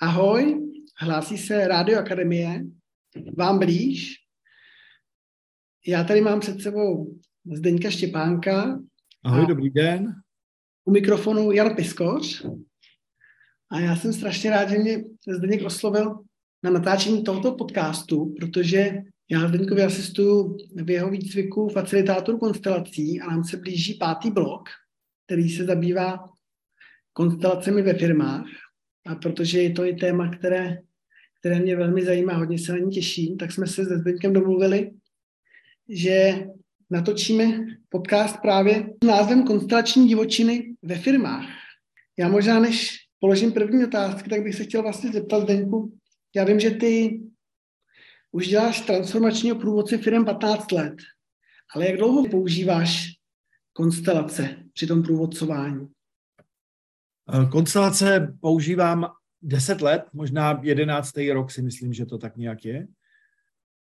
Ahoj, hlásí se Rádio Akademie, vám blíž. Já tady mám před sebou Zdeňka Štěpánka. Ahoj, dobrý den. U mikrofonu Jan Piskoř. A já jsem strašně rád, že mě Zdeněk oslovil na natáčení tohoto podcastu, protože já Zdeňkovi asistuju v jeho výcviku facilitátor konstelací a nám se blíží pátý blok, který se zabývá konstelacemi ve firmách. A protože je to i téma, které, které mě velmi zajímá, hodně se na ní těším, tak jsme se se Zdeňkem domluvili, že natočíme podcast právě s názvem Konstelační divočiny ve firmách. Já možná, než položím první otázky, tak bych se chtěl vlastně zeptat Zdeňku. Já vím, že ty už děláš transformačního průvodce firm 15 let, ale jak dlouho používáš konstelace při tom průvodcování? Eh, konstelace používám 10 let, možná 11. rok si myslím, že to tak nějak je.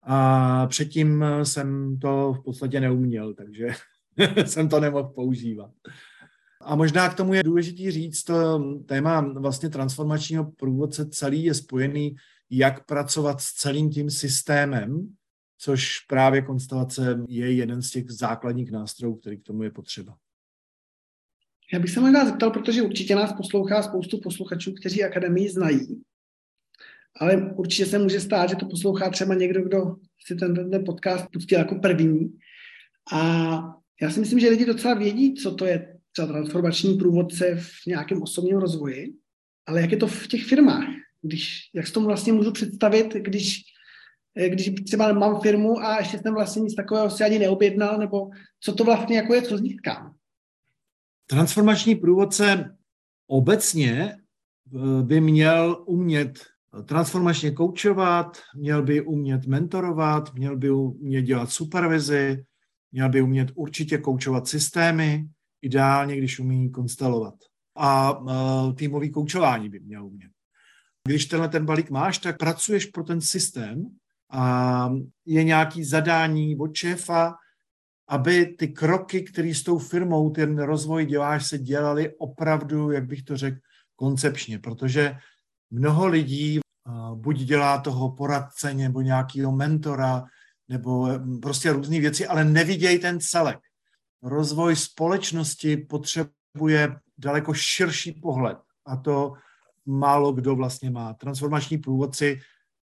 A předtím jsem to v podstatě neuměl, takže jsem to nemohl používat. A možná k tomu je důležité říct, to téma vlastně transformačního průvodce celý je spojený, jak pracovat s celým tím systémem, což právě konstelace je jeden z těch základních nástrojů, který k tomu je potřeba. Já bych se možná zeptal, protože určitě nás poslouchá spoustu posluchačů, kteří akademii znají, ale určitě se může stát, že to poslouchá třeba někdo, kdo si ten, ten podcast pustil jako první. A já si myslím, že lidi docela vědí, co to je třeba transformační průvodce v nějakém osobním rozvoji, ale jak je to v těch firmách? Když, jak si tomu vlastně můžu představit, když, když třeba mám firmu a ještě jsem vlastně nic takového si ani neobjednal, nebo co to vlastně jako je, co získám? Transformační průvodce obecně eh, by měl umět transformačně koučovat, měl by umět mentorovat, měl by umět dělat supervizi, měl by umět určitě koučovat systémy, ideálně, když umí konstelovat. A uh, týmový koučování by měl umět. Když tenhle ten balík máš, tak pracuješ pro ten systém a je nějaký zadání od šéfa, aby ty kroky, které s tou firmou, ten rozvoj děláš, se dělaly opravdu, jak bych to řekl, koncepčně, protože mnoho lidí buď dělá toho poradce nebo nějakého mentora, nebo prostě různé věci, ale nevidějí ten celek. Rozvoj společnosti potřebuje daleko širší pohled a to málo kdo vlastně má. Transformační průvodci,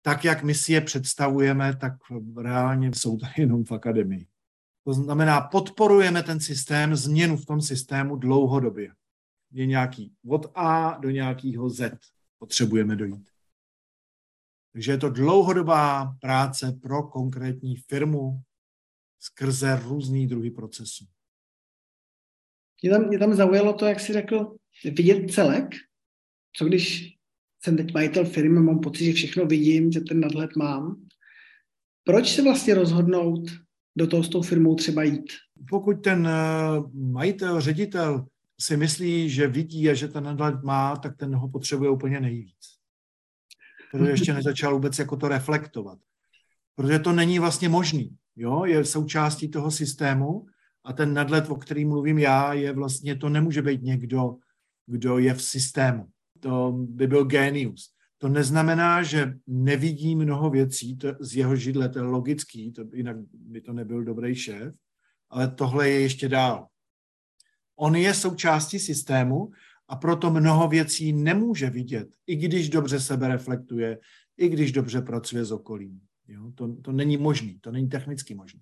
tak jak my si je představujeme, tak reálně jsou to jenom v akademii. To znamená, podporujeme ten systém, změnu v tom systému dlouhodobě. Je nějaký od A do nějakého Z potřebujeme dojít. Takže je to dlouhodobá práce pro konkrétní firmu skrze různý druhy procesů. Mě tam, mě tam zaujalo to, jak jsi řekl, vidět celek. Co když jsem teď majitel firmy, mám pocit, že všechno vidím, že ten nadhled mám. Proč se vlastně rozhodnout do toho s tou firmou třeba jít? Pokud ten eh, majitel, ředitel si myslí, že vidí a že ten nadhled má, tak ten ho potřebuje úplně nejvíc. Protože ještě nezačal vůbec jako to reflektovat. Protože to není vlastně možný. Jo? Je součástí toho systému a ten nadhled, o kterým mluvím já, je vlastně, to nemůže být někdo, kdo je v systému. To by byl genius. To neznamená, že nevidí mnoho věcí to z jeho židle, to je logický, to, jinak by to nebyl dobrý šéf, ale tohle je ještě dál. On je součástí systému a proto mnoho věcí nemůže vidět, i když dobře sebe reflektuje, i když dobře pracuje s okolím. Jo? To, to není možný, to není technicky možné.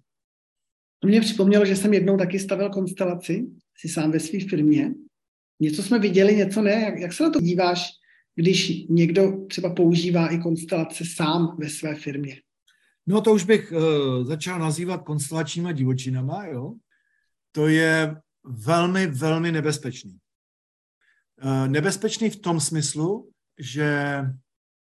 To mě připomnělo, že jsem jednou taky stavil konstelaci, si sám ve své firmě. Něco jsme viděli, něco ne. Jak, jak se na to díváš, když někdo třeba používá i konstelace sám ve své firmě? No to už bych uh, začal nazývat konstelačníma divočinama, jo. To je velmi, velmi nebezpečný. Uh, nebezpečný v tom smyslu, že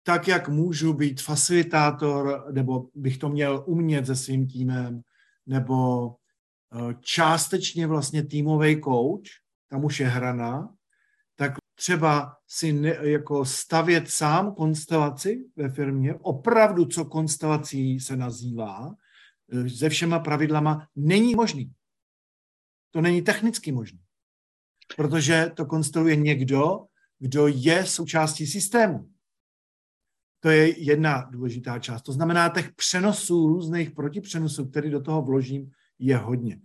tak, jak můžu být facilitátor, nebo bych to měl umět se svým týmem, nebo uh, částečně vlastně týmový coach, tam už je hrana, tak třeba si ne, jako stavět sám konstelaci ve firmě, opravdu co konstelací se nazývá, eh, se všema pravidlama, není možný. To není technicky možné. Protože to konsteluje někdo, kdo je součástí systému. To je jedna důležitá část. To znamená, těch přenosů, různých protipřenosů, který do toho vložím, je hodně.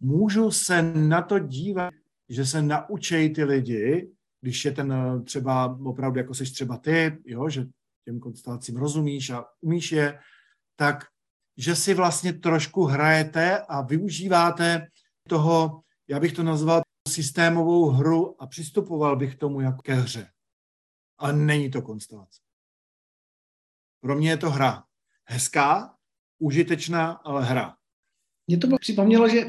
Můžu se na to dívat, že se naučí ty lidi, když je ten eh, třeba opravdu, jako seš třeba ty, jo, že těm konstelacím rozumíš a umíš je, tak že si vlastně trošku hrajete a využíváte toho, já bych to nazval systémovou hru a přistupoval bych k tomu jako ke hře. Ale není to konstelace. Pro mě je to hra. Hezká, užitečná, ale hra. Mně to připomnělo, že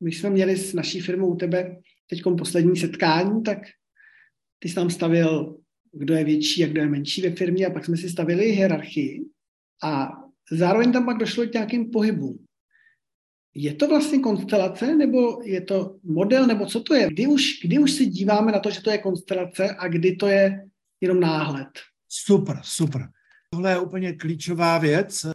my jsme měli s naší firmou u tebe teď poslední setkání, tak ty jsi tam stavil, kdo je větší a kdo je menší ve firmě a pak jsme si stavili hierarchii a zároveň tam pak došlo k nějakým pohybům. Je to vlastně konstelace, nebo je to model, nebo co to je? Kdy už, kdy už se díváme na to, že to je konstelace a kdy to je jenom náhled? Super, super. Tohle je úplně klíčová věc.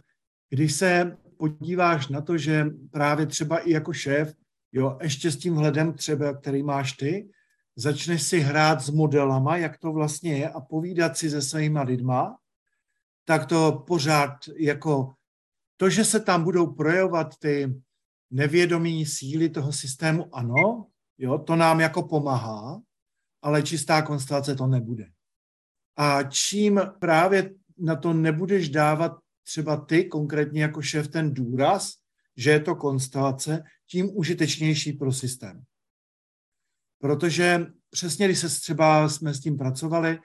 Když se podíváš na to, že právě třeba i jako šéf, jo, ještě s tím hledem třeba, který máš ty, začneš si hrát s modelama, jak to vlastně je a povídat si se svýma lidma, tak to pořád jako to, že se tam budou projevovat ty nevědomí síly toho systému, ano, jo, to nám jako pomáhá, ale čistá konstelace to nebude. A čím právě na to nebudeš dávat třeba ty konkrétně jako šéf ten důraz, že je to konstelace, tím užitečnější pro systém. Protože přesně, když se třeba jsme s tím pracovali,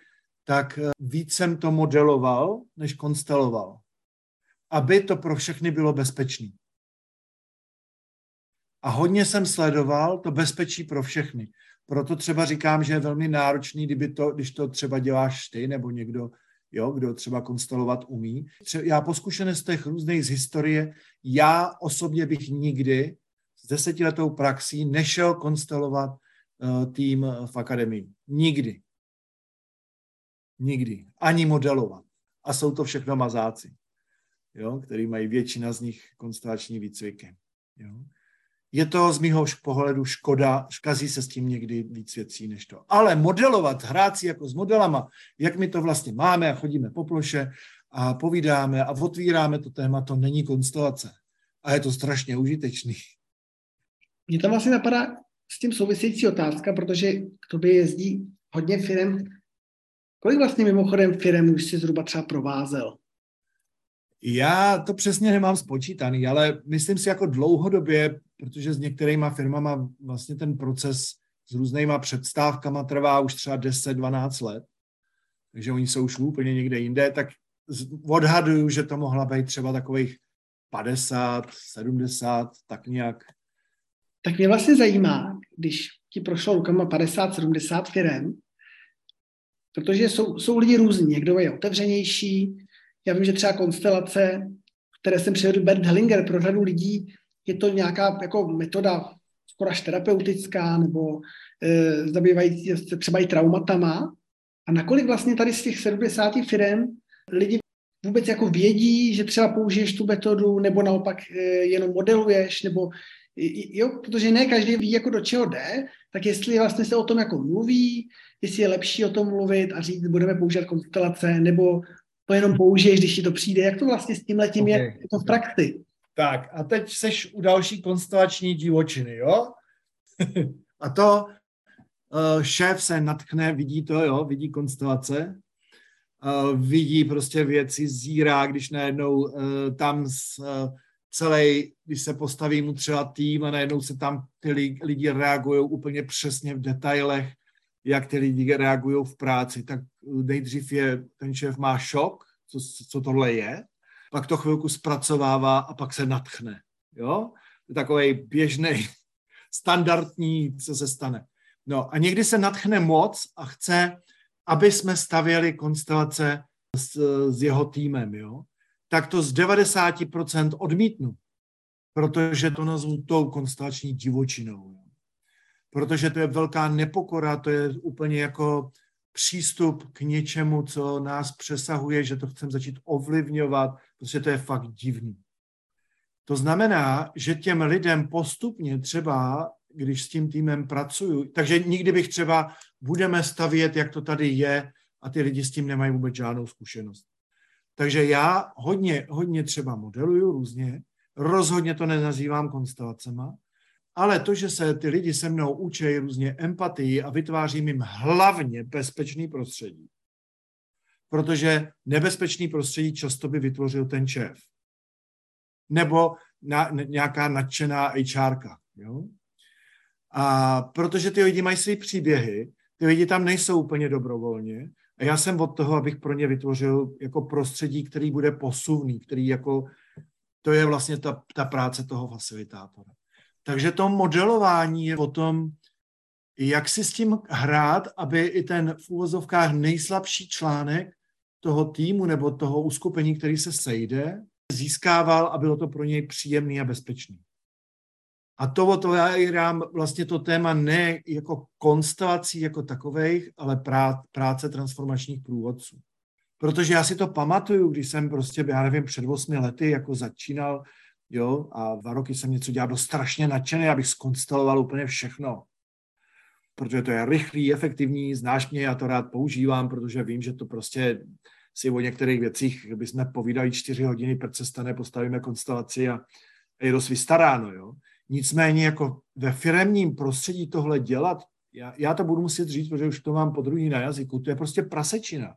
tak eh, víc jsem to modeloval, než konsteloval. Aby to pro všechny bylo bezpečné. A hodně jsem sledoval to bezpečí pro všechny. Proto třeba říkám, že je velmi náročný, kdyby to, když to třeba děláš ty nebo někdo, jo, kdo třeba konstelovat umí. Já po zkušenostech různých z historie, já osobně bych nikdy s desetiletou praxí nešel konstelovat uh, tým v akademii. Nikdy. Nikdy. Ani modelovat. A jsou to všechno mazáci, jo, který mají většina z nich konstelační výcviky. Jo. Je to z mýho pohledu škoda, škazí se s tím někdy víc věcí než to. Ale modelovat, hrát si jako s modelama, jak my to vlastně máme a chodíme po ploše a povídáme a otvíráme to téma, to není konstelace. A je to strašně užitečný. Mně tam vlastně napadá s tím související otázka, protože k tobě jezdí hodně firm. Kolik vlastně mimochodem firm už si zhruba třeba provázel? Já to přesně nemám spočítaný, ale myslím si jako dlouhodobě, protože s některýma firmama vlastně ten proces s různýma předstávkama trvá už třeba 10-12 let, takže oni jsou už úplně někde jinde, tak odhaduju, že to mohla být třeba takových 50, 70, tak nějak. Tak mě vlastně zajímá, když ti prošlo rukama 50, 70 firm, protože jsou, jsou lidi různí. Někdo je otevřenější, já vím, že třeba konstelace, které jsem přivedl Bert Hellinger, pro řadu lidí je to nějaká jako metoda skoro až terapeutická nebo e, zabývající se třeba i traumatama. A nakolik vlastně tady z těch 70 firm lidi vůbec jako vědí, že třeba použiješ tu metodu, nebo naopak e, jenom modeluješ, nebo jo, protože ne každý ví, jako do čeho jde, tak jestli vlastně se o tom jako mluví, jestli je lepší o tom mluvit a říct, budeme používat konstelace, nebo to jenom použiješ, když ti to přijde. Jak to vlastně s tím letím okay. je, je to v praxi? Tak a teď seš u další konstelační divočiny, jo? a to uh, šéf se natkne, vidí to, jo, vidí konstelace, uh, vidí prostě věci, zírá, když najednou uh, tam s, uh, celý, když se postaví mu třeba tým a najednou se tam ty lidi reagují úplně přesně v detailech, jak ty lidi reagují v práci, tak nejdřív je, ten šéf má šok, co, co tohle je, pak to chvilku zpracovává a pak se natchne. Jo? To je takový běžný, standardní, co se stane. No a někdy se natchne moc a chce, aby jsme stavěli konstelace s, s jeho týmem, jo? Tak to z 90% odmítnu, protože to nazvu tou konstelační divočinou. Protože to je velká nepokora, to je úplně jako přístup k něčemu, co nás přesahuje, že to chceme začít ovlivňovat, protože to je fakt divný. To znamená, že těm lidem postupně třeba, když s tím týmem pracuju, takže nikdy bych třeba budeme stavět, jak to tady je, a ty lidi s tím nemají vůbec žádnou zkušenost. Takže já hodně, hodně třeba modeluju různě, rozhodně to nenazývám konstelacema, ale to, že se ty lidi se mnou učí různě empatii a vytvářím jim hlavně bezpečný prostředí, protože nebezpečný prostředí často by vytvořil ten šéf. Nebo na, nějaká nadšená HRka. Jo? A protože ty lidi mají své příběhy, ty lidi tam nejsou úplně dobrovolně a já jsem od toho, abych pro ně vytvořil jako prostředí, který bude posuvný, který jako, to je vlastně ta, ta práce toho facilitátora. Takže to modelování je o tom, jak si s tím hrát, aby i ten v úvozovkách nejslabší článek toho týmu nebo toho uskupení, který se sejde, získával a bylo to pro něj příjemný a bezpečný. A to, to já hrám vlastně to téma ne jako konstelací jako takových, ale práce transformačních průvodců. Protože já si to pamatuju, když jsem prostě, já nevím, před 8 lety jako začínal, jo, a dva roky jsem něco dělal, byl strašně nadšený, abych skonsteloval úplně všechno. Protože to je rychlý, efektivní, znáš mě, já to rád používám, protože vím, že to prostě si o některých věcích bychom povídali čtyři hodiny, proč se stane, postavíme konstelaci a je dost vystaráno, jo. Nicméně jako ve firemním prostředí tohle dělat, já, já to budu muset říct, protože už to mám po druhý na jazyku, to je prostě prasečina.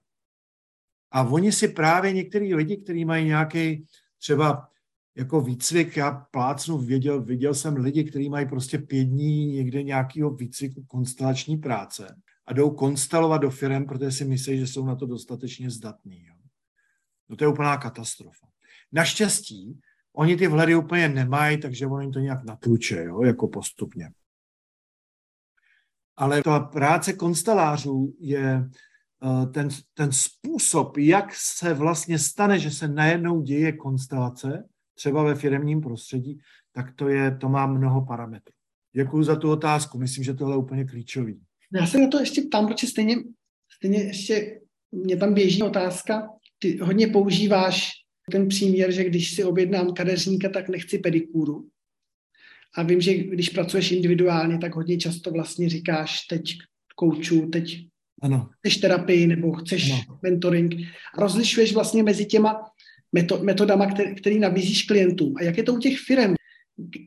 A oni si právě některý lidi, kteří mají nějaký třeba jako výcvik, já plácnu, viděl, viděl jsem lidi, kteří mají prostě pět dní někde nějakého výcviku konstelační práce a jdou konstelovat do firm, protože si myslí, že jsou na to dostatečně zdatní. No to je úplná katastrofa. Naštěstí Oni ty vhledy úplně nemají, takže oni to nějak natluče, jo, jako postupně. Ale ta práce konstelářů je eh, ten, ten způsob, jak se vlastně stane, že se najednou děje konstelace, třeba ve firmním prostředí, tak to, je, to má mnoho parametrů. Děkuji za tu otázku, myslím, že tohle je úplně klíčový. Já se na to ještě ptám, protože stejně, stejně ještě mě tam běží otázka, ty hodně používáš ten příměr, že když si objednám kadeřníka, tak nechci pedikúru. A vím, že když pracuješ individuálně, tak hodně často vlastně říkáš teď kouču, teď ano. chceš terapii nebo chceš ano. mentoring. A rozlišuješ vlastně mezi těma metodama, který, který nabízíš klientům. A jak je to u těch firm?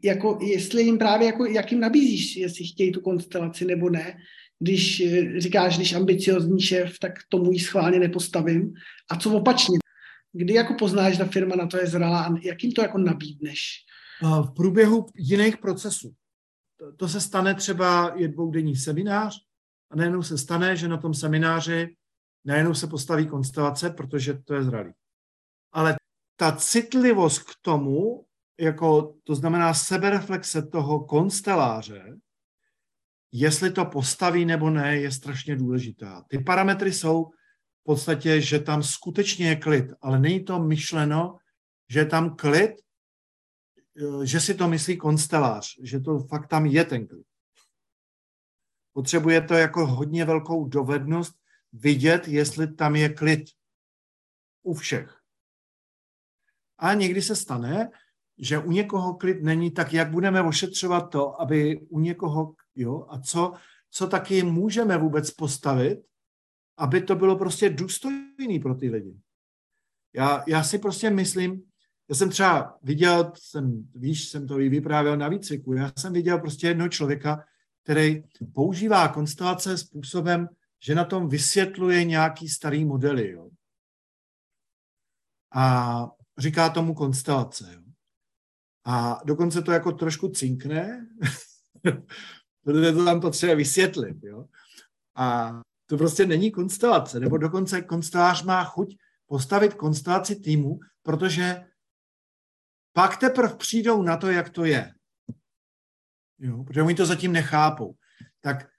Jako, jestli jim právě, jako, jak jim nabízíš, jestli chtějí tu konstelaci nebo ne. Když eh, říkáš, když ambiciozní šéf, tak tomu ji schválně nepostavím. A co opačně? Kdy jako poznáš, že ta firma na to je zralá a jak jim to jako nabídneš? V průběhu jiných procesů. To se stane třeba je dvoudenní seminář a najednou se stane, že na tom semináři najednou se postaví konstelace, protože to je zralý. Ale ta citlivost k tomu, jako to znamená sebereflexe toho konsteláře, jestli to postaví nebo ne, je strašně důležitá. Ty parametry jsou podstatě, že tam skutečně je klid, ale není to myšleno, že je tam klid, eh, že si to myslí konstelář, že to fakt tam je ten klid. Potřebuje to jako hodně velkou dovednost vidět, jestli tam je klid u všech. A někdy se stane, že u někoho klid není, tak jak budeme ošetřovat to, aby u někoho, jo, a co, co taky můžeme vůbec postavit, aby to bylo prostě důstojný pro ty lidi. Já, já si prostě myslím, já jsem třeba viděl, jsem, víš, jsem to vyprávěl na výcviku, já jsem viděl prostě jednoho člověka, který používá konstelace způsobem, že na tom vysvětluje nějaký starý modely. Jo. A říká tomu konstelace. Jo. A dokonce to jako trošku cinkne, protože to tam potřebuje vysvětlit. Jo. A to prostě není konstelace, nebo dokonce konstelář má chuť postavit konstelaci týmu, protože pak teprve přijdou na to, jak to je. Jo, protože oni to zatím nechápou. Tak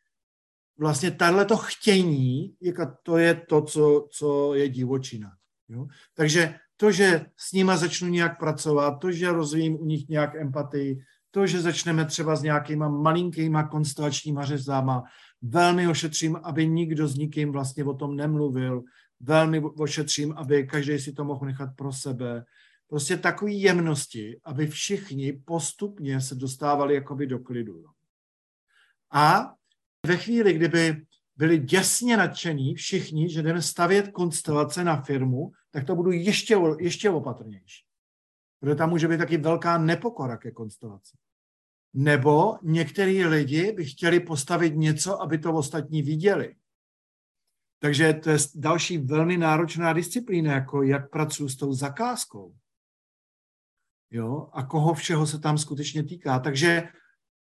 vlastně to chtění, jako to je to, co, co je divočina. Jo? Takže to, že s nima začnu nějak pracovat, to, že rozvíjím u nich nějak empatii, to, že začneme třeba s nějakýma malinkýma konstelačníma řezama, velmi ošetřím, aby nikdo s nikým vlastně o tom nemluvil, velmi ošetřím, aby každý si to mohl nechat pro sebe. Prostě takové jemnosti, aby všichni postupně se dostávali jakoby do klidu. A ve chvíli, kdyby byli děsně nadšení všichni, že jdeme stavět konstelace na firmu, tak to budu ještě, ještě opatrnější. Protože tam může být taky velká nepokora ke konstelaci. Nebo některý lidi by chtěli postavit něco, aby to ostatní viděli. Takže to je další velmi náročná disciplína, jako jak pracuji s tou zakázkou. Jo? A koho všeho se tam skutečně týká. Takže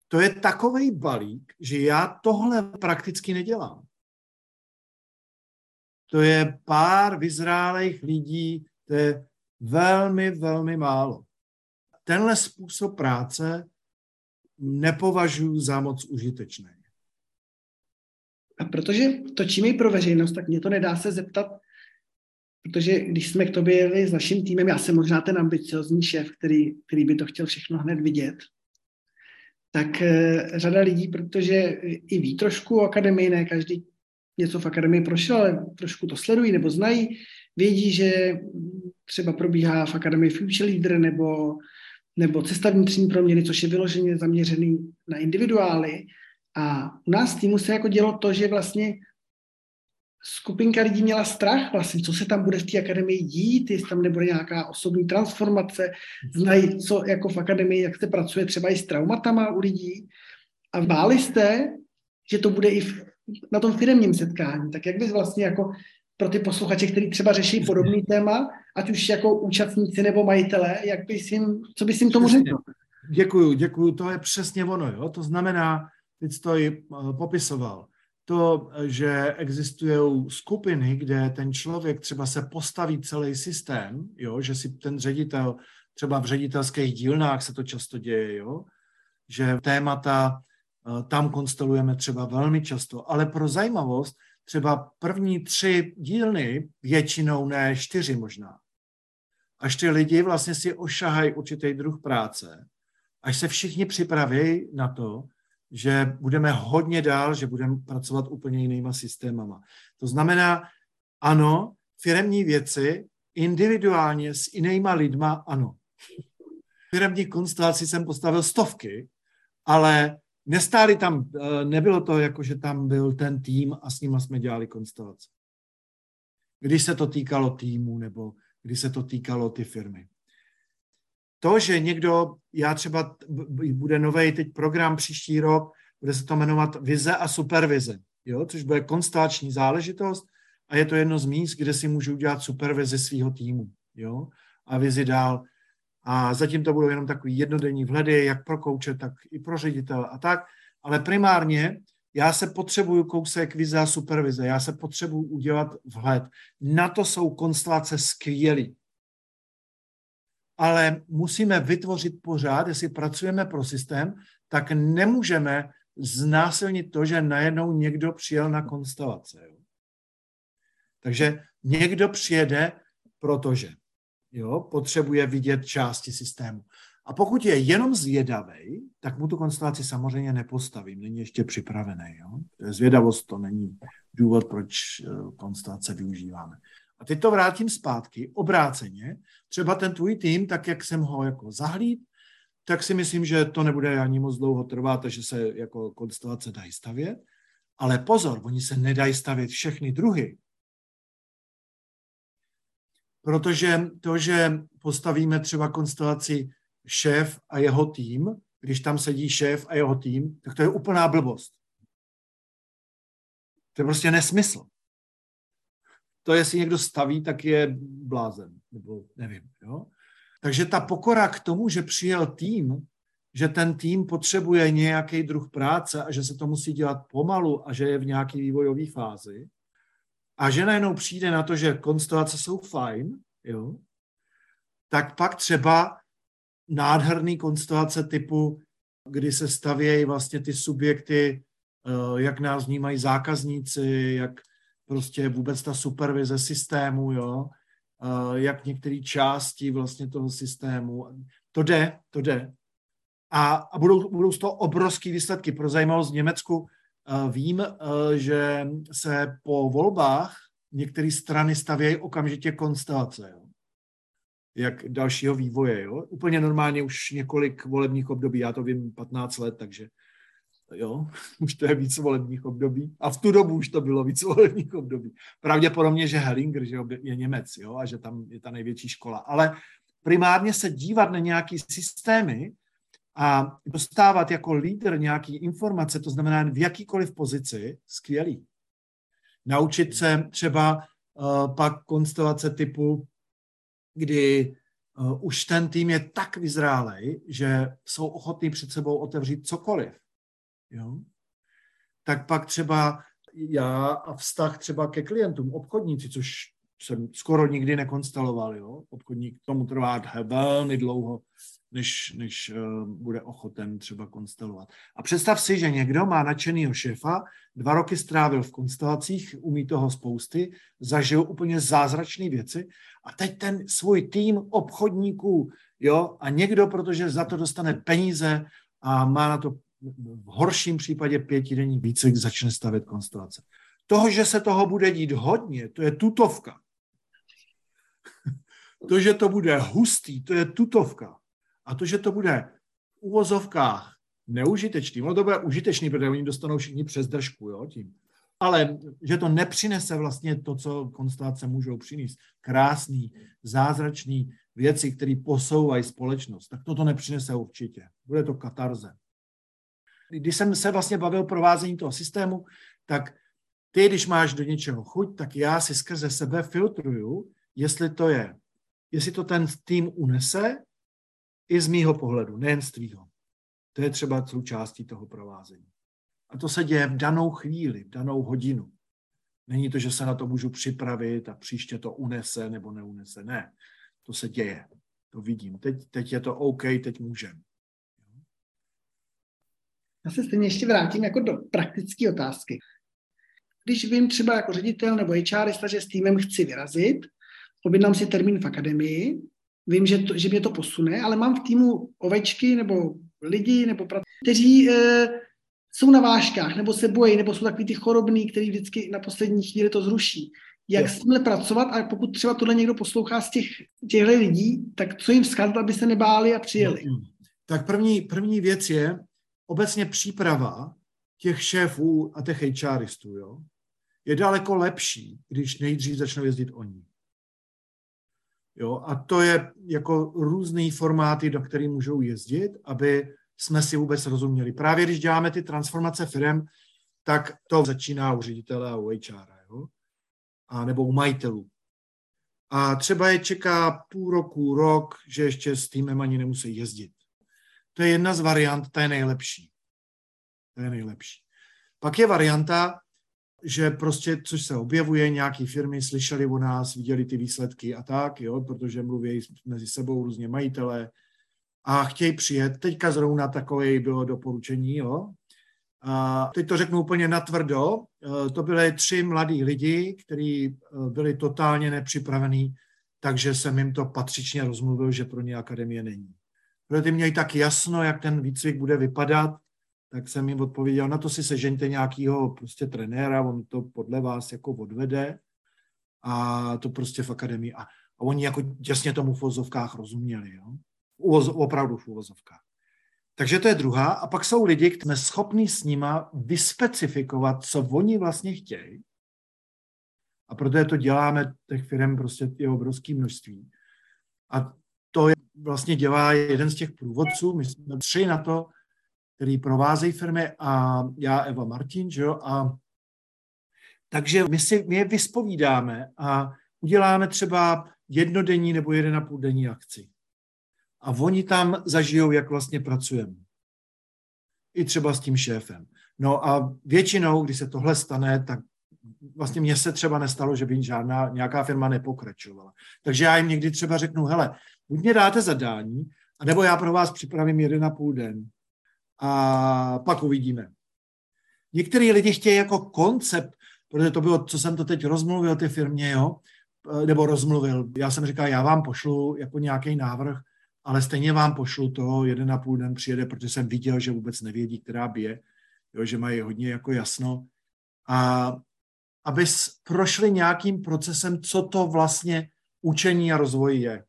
to je takový balík, že já tohle prakticky nedělám. To je pár vyzrálých lidí, to je velmi, velmi málo. Tenhle způsob práce nepovažuji za moc užitečný. A protože točíme i pro veřejnost, tak mě to nedá se zeptat, protože když jsme k tobě jeli s naším týmem, já jsem možná ten ambiciozní šéf, který, který by to chtěl všechno hned vidět, tak e, řada lidí, protože i ví trošku o akademii, ne každý něco v akademii prošel, ale trošku to sledují nebo znají, vědí, že třeba probíhá v akademii Future Leader nebo, nebo cesta vnitřní proměny, což je vyloženě zaměřený na individuály. A u nás týmu se jako dělo to, že vlastně skupinka lidí měla strach vlastně, co se tam bude v té akademii dít, jestli tam nebude nějaká osobní transformace, znají, co jako v akademii, jak se pracuje třeba i s traumatama u lidí a báli jste, že to bude i v, na tom firmním setkání. Tak jak bys vlastně jako pro ty posluchače, kteří třeba řeší podobný téma, ať už jako účastníci nebo majitele, jak bys jim, co bys jim tomu řekl? Děkuju, děkuju, to je přesně ono, jo? to znamená, teď to i eh, popisoval, to, že existují skupiny, kde ten člověk třeba se postaví celý systém, jo, že si ten ředitel, třeba v ředitelských dílnách se to často děje, jo, že témata eh, tam konstelujeme třeba velmi často, ale pro zajímavost, třeba první tři dílny, většinou ne čtyři možná, až ty lidi vlastně si ošahají určitý druh práce, až se všichni připraví na to, že budeme hodně dál, že budeme pracovat úplně jinýma systémama. To znamená, ano, firemní věci individuálně s jinýma lidma, ano. Firemní konstelaci jsem postavil stovky, ale nestáli tam, eh, nebylo to jako, že tam byl ten tým a s ním jsme dělali konstelace. Když se to týkalo týmu nebo když se to týkalo ty firmy to, že někdo, já třeba, bude nový teď program příští rok, bude se to jmenovat Vize a supervize, jo, což bude konstelační záležitost a je to jedno z míst, kde si můžu udělat supervizi svého týmu, jo, a vizi dál. A zatím to budou jenom takový jednodenní vhledy, jak pro kouče, tak i pro ředitel a tak, ale primárně já se potřebuju kousek vize a supervize, já se potřebuju udělat vhled. Na to jsou konstelace skvělý ale musíme vytvořit pořád, jestli pracujeme pro systém, tak nemůžeme znásilnit to, že najednou někdo přijel na konstelace. Takže někdo přijede, protože jo, potřebuje vidět části systému. A pokud je jenom zvědavý, tak mu tu konstelaci samozřejmě nepostavím, není ještě připravený. Jo. Zvědavost to není důvod, proč eh, konstelace využíváme. A teď to vrátím zpátky, obráceně. Třeba ten tvůj tým, tak jak jsem ho jako zahlíd, tak si myslím, že to nebude ani moc dlouho trvat, že se jako konstelace dají stavět. Ale pozor, oni se nedají stavět všechny druhy. Protože to, že postavíme třeba konstelaci šéf a jeho tým, když tam sedí šéf a jeho tým, tak to je úplná blbost. To je prostě nesmysl to, jestli někdo staví, tak je blázen, nebo nevím. Jo? Takže ta pokora k tomu, že přijel tým, že ten tým potřebuje nějaký druh práce a že se to musí dělat pomalu a že je v nějaké vývojové fázi a že najednou přijde na to, že konstelace jsou fajn, jo, tak pak třeba nádherný konstelace typu, kdy se stavějí vlastně ty subjekty, eh, jak nás vnímají zákazníci, jak prostě vůbec ta supervize systému, jo, jak některé části vlastně toho systému. To jde, to jde. A, a budou, budou z toho obrovské výsledky. Pro zajímavost v Německu vím, že se po volbách některé strany stavějí okamžitě konstelace. Jo. Jak dalšího vývoje. Jo. Úplně normálně už několik volebních období, já to vím 15 let, takže jo, už to je víc volebních období. A v tu dobu už to bylo víc volebních období. Pravděpodobně, že Hellinger že je Němec, jo, a že tam je ta největší škola. Ale primárně se dívat na nějaký systémy a dostávat jako lídr nějaký informace, to znamená v jakýkoliv pozici, skvělý. Naučit se třeba uh, pak konstelace typu, kdy uh, už ten tým je tak vyzrálej, že jsou ochotní před sebou otevřít cokoliv. Jo? Tak pak třeba já a vztah třeba ke klientům, obchodníci, což jsem skoro nikdy nekonstaloval. Jo? Obchodník tomu trvá velmi dlouho, než, než uh, bude ochoten třeba konstelovat. A představ si, že někdo má nadšenýho šéfa, dva roky strávil v konstelacích, umí toho spousty, zažil úplně zázračné věci a teď ten svůj tým obchodníků, jo, a někdo, protože za to dostane peníze a má na to v horším případě pětidenní výcvik, začne stavět konstelace. Toho, že se toho bude dít hodně, to je tutovka. To, že to bude hustý, to je tutovka. A to, že to bude v uvozovkách neužitečný, ono to bude užitečný, protože oni dostanou všichni přes držku, jo, tím. Ale že to nepřinese vlastně to, co konstelace můžou přinést. Krásný, zázračný věci, které posouvají společnost, tak toto nepřinese určitě. Bude to katarze. Když jsem se vlastně bavil provázení toho systému, tak ty, když máš do něčeho chuť, tak já si skrze sebe filtruju, jestli to je, jestli to ten tým unese, i z mýho pohledu, nejen z tvýho. To je třeba součástí toho provázení. A to se děje v danou chvíli, v danou hodinu. Není to, že se na to můžu připravit a příště to unese nebo neunese. Ne, to se děje. To vidím. Teď, teď je to OK, teď můžem. Já se stejně ještě vrátím jako do praktické otázky. Když vím třeba jako ředitel nebo HRista, že s týmem chci vyrazit, objednám si termín v akademii, vím, že, to, že mě to posune, ale mám v týmu ovečky nebo lidi, nebo prac, kteří e, jsou na váškách, nebo se bojí, nebo jsou takový ty chorobný, který vždycky na poslední chvíli to zruší. Jak je. s tímhle pracovat a pokud třeba tohle někdo poslouchá z těch, těchto lidí, tak co jim vzkázat, aby se nebáli a přijeli? Tak první, první věc je obecně příprava těch šéfů a těch HRistů, jo, je daleko lepší, když nejdřív začnou jezdit oni. Jo, a to je jako různý formáty, do kterých můžou jezdit, aby jsme si vůbec rozuměli. Právě když děláme ty transformace firm, tak to začíná u ředitele a u HR, jo? A nebo u majitelů. A třeba je čeká půl roku, rok, že ještě s týmem ani nemusí jezdit. To je jedna z variant, ta je nejlepší. To je nejlepší. Pak je varianta, že prostě, což se objevuje, nějaký firmy slyšeli o nás, viděli ty výsledky a tak, jo, protože mluví mezi sebou různě majitele a chtějí přijet. Teďka zrovna takové bylo doporučení, jo. A teď to řeknu úplně natvrdo. E, to byly tři mladí lidi, kteří e, byli totálně nepřipravení, takže jsem jim to patřičně rozmluvil, že pro ně akademie není. Protože ty měli tak jasno, jak ten výcvik bude vypadat, tak jsem jim odpověděl, na to si sežeňte nějakého prostě trenéra, on to podle vás jako odvede a to prostě v akademii. A, a oni jako těsně tomu v uvozovkách rozuměli, jo? Uvoz, opravdu v uvozovkách. Takže to je druhá. A pak jsou lidi, kteří jsme schopni s nima vyspecifikovat, co oni vlastně chtějí. A proto to děláme, těch firm prostě je obrovské množství. A to je, vlastně dělá jeden z těch průvodců, my jsme tři na to, který provázejí firmy a já, Eva Martin, že jo, a takže my, si, my je vyspovídáme a uděláme třeba jednodenní nebo jeden a půl denní akci. A oni tam zažijou, jak vlastně pracujeme. I třeba s tím šéfem. No a většinou, když se tohle stane, tak vlastně mně se třeba nestalo, že by žádná nějaká firma nepokračovala. Takže já jim někdy třeba řeknu, hele, buď mě dáte zadání, anebo já pro vás připravím jeden a půl den a pak uvidíme. Některý lidi chtějí jako koncept, protože to bylo, co jsem to teď rozmluvil ty firmě, jo, nebo rozmluvil. Já jsem říkal, já vám pošlu jako nějaký návrh, ale stejně vám pošlu to, jeden a půl den přijede, protože jsem viděl, že vůbec nevědí, která bije, jo, že mají hodně jako jasno. A aby prošli nějakým procesem, co to vlastně učení a rozvoj je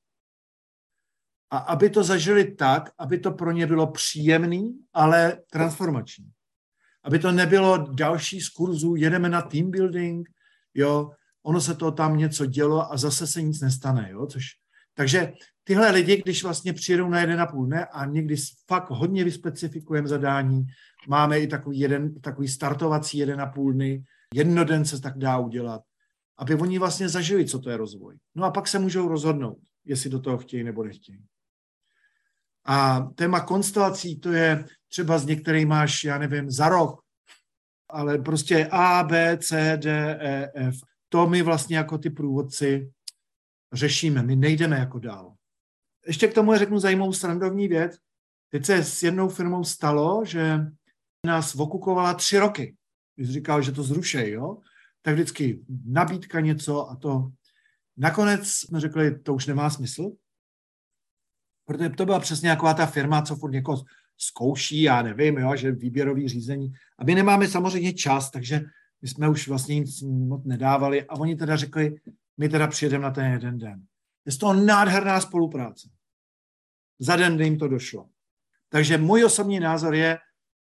a aby to zažili tak, aby to pro ně bylo příjemný, ale transformační. aby to nebylo další z kurzů, jedeme na team building, jo, ono se to tam něco dělo a zase se nic nestane, jo, což, takže tyhle lidi, když vlastně přijedou na jeden a půl dne a někdy fakt hodně vyspecifikujeme zadání, máme i takový, jeden, takový startovací jeden a půl dny, jednoden se tak dá udělat, aby oni vlastně zažili, co to je rozvoj. No a pak se můžou rozhodnout, jestli do toho chtějí nebo nechtějí. A téma konstelací, to je třeba z některých máš, já nevím, za rok, ale prostě A, B, C, D, E, F. To my vlastně jako ty průvodci řešíme, my nejdeme jako dál. Ještě k tomu řeknu zajímavou srandovní věc. Teď se s jednou firmou stalo, že nás okukovala tři roky. Když říkal, že to zrušej, jo? tak vždycky nabídka něco a to. Nakonec jsme řekli, to už nemá smysl, protože to byla přesně jako ta firma, co furt někoho zkouší, já nevím, jo, že výběrový řízení. A my nemáme samozřejmě čas, takže my jsme už vlastně nic moc nedávali a oni teda řekli, my teda přijedeme na ten jeden den. Je to nádherná spolupráce. Za den jim to došlo. Takže můj osobní názor je,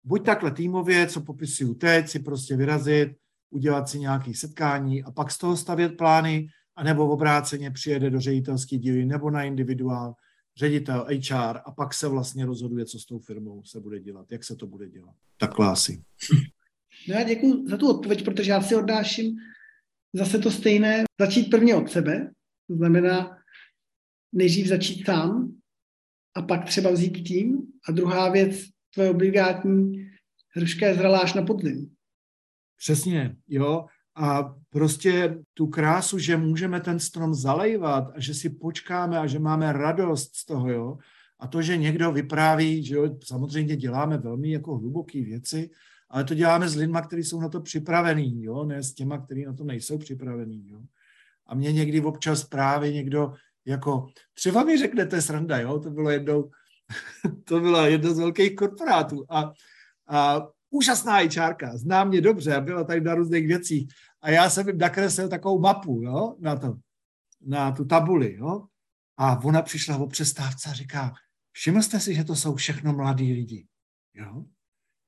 buď takhle týmově, co popisuju teď, si prostě vyrazit, udělat si nějaké setkání a pak z toho stavět plány, anebo obráceně přijede do ředitelské díly nebo na individuál ředitel HR a pak se vlastně rozhoduje, co s tou firmou se bude dělat, jak se to bude dělat. Takhle asi. No já děkuji za tu odpověď, protože já si odnáším zase to stejné, začít prvně od sebe, to znamená nejdřív začít sám a pak třeba vzít tým. A druhá věc, tvoje obligátní hruška je zraláš na podzim. Přesně, jo. A prostě tu krásu, že můžeme ten strom zalejvat a že si počkáme a že máme radost z toho, jo. A to, že někdo vypráví, že jo, samozřejmě děláme velmi jako hluboké věci, ale to děláme s lidmi, kteří jsou na to připravení, jo, ne s těma, kteří na to nejsou připravení, jo. A mě někdy občas právě někdo jako, třeba mi řeknete sranda, jo, to bylo jednou, to byla jedna z velkých korporátů a, a úžasná čárka, zná mě dobře a byla tady na různých věcích a já jsem jim nakreslil takovou mapu, jo, na to, na tu tabuli, jo, a ona přišla o přestávce a říká, všiml jste si, že to jsou všechno mladí lidi, jo?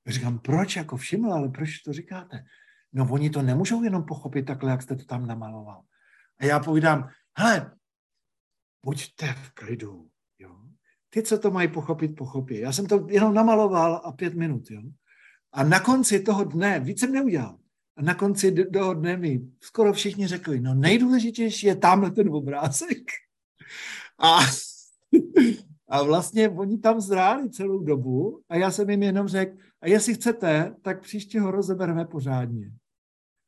Já říkám, proč, jako všiml, ale proč to říkáte? No oni to nemůžou jenom pochopit takhle, jak jste to tam namaloval. A já povídám, hele, buďte v klidu, jo. Ty, co to mají pochopit, pochopí. Já jsem to jenom namaloval a pět minut, jo. A na konci toho dne, víc jsem neudělal, a na konci toho dne mi skoro všichni řekli, no nejdůležitější je tamhle ten obrázek. A, a vlastně oni tam zráli celou dobu a já jsem jim jenom řekl, a jestli chcete, tak příště ho rozebereme pořádně.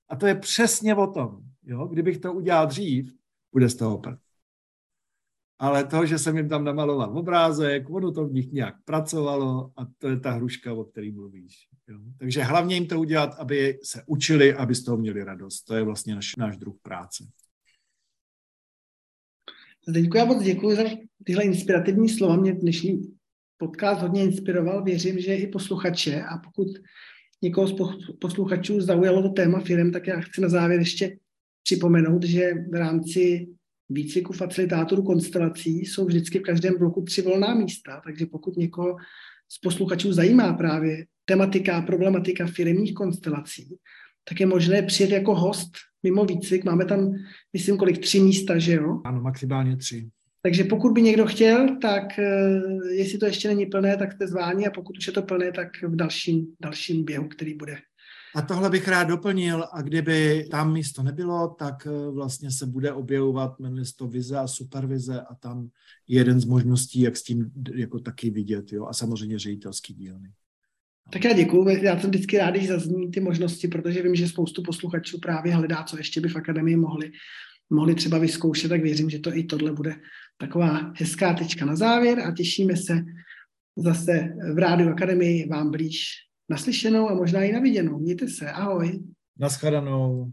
A to je přesně o tom. Jo? Kdybych to udělal dřív, bude z toho prd ale to, že jsem jim tam namaloval obrázek, ono to v nich nějak pracovalo a to je ta hruška, o který mluvíš. Jo? Takže hlavně jim to udělat, aby se učili, aby z toho měli radost. To je vlastně naš, náš druh práce. Zdeňku, já moc děkuji za tyhle inspirativní slova. Mě dnešní podcast hodně inspiroval. Věřím, že i posluchače. A pokud někoho z posluchačů zaujalo to téma firm, tak já chci na závěr ještě připomenout, že v rámci výcviku facilitátorů konstelací jsou vždycky v každém bloku tři volná místa, takže pokud někoho z posluchačů zajímá právě tematika, problematika firmních konstelací, tak je možné přijet jako host mimo výcvik. Máme tam, myslím, kolik tři místa, že jo? Ano, maximálně tři. Takže pokud by někdo chtěl, tak eh, jestli to ještě není plné, tak jste zváni a pokud už je to plné, tak v dalším, dalším běhu, který bude a tohle bych rád doplnil a kdyby tam místo nebylo, tak eh, vlastně se bude objevovat, jmenuje to vize a supervize a tam je jeden z možností, jak s tím jako taky vidět, jo, a samozřejmě ředitelský dílny. Tak já děkuju, já jsem vždycky rád, když zazní ty možnosti, protože vím, že spoustu posluchačů právě hledá, co ještě by v akademii mohli, mohli třeba vyzkoušet, tak věřím, že to i tohle bude taková hezká tečka na závěr a těšíme se zase v Rádiu Akademii vám blíž naslyšenou a možná i na viděnou. Mějte se, ahoj. Naschledanou.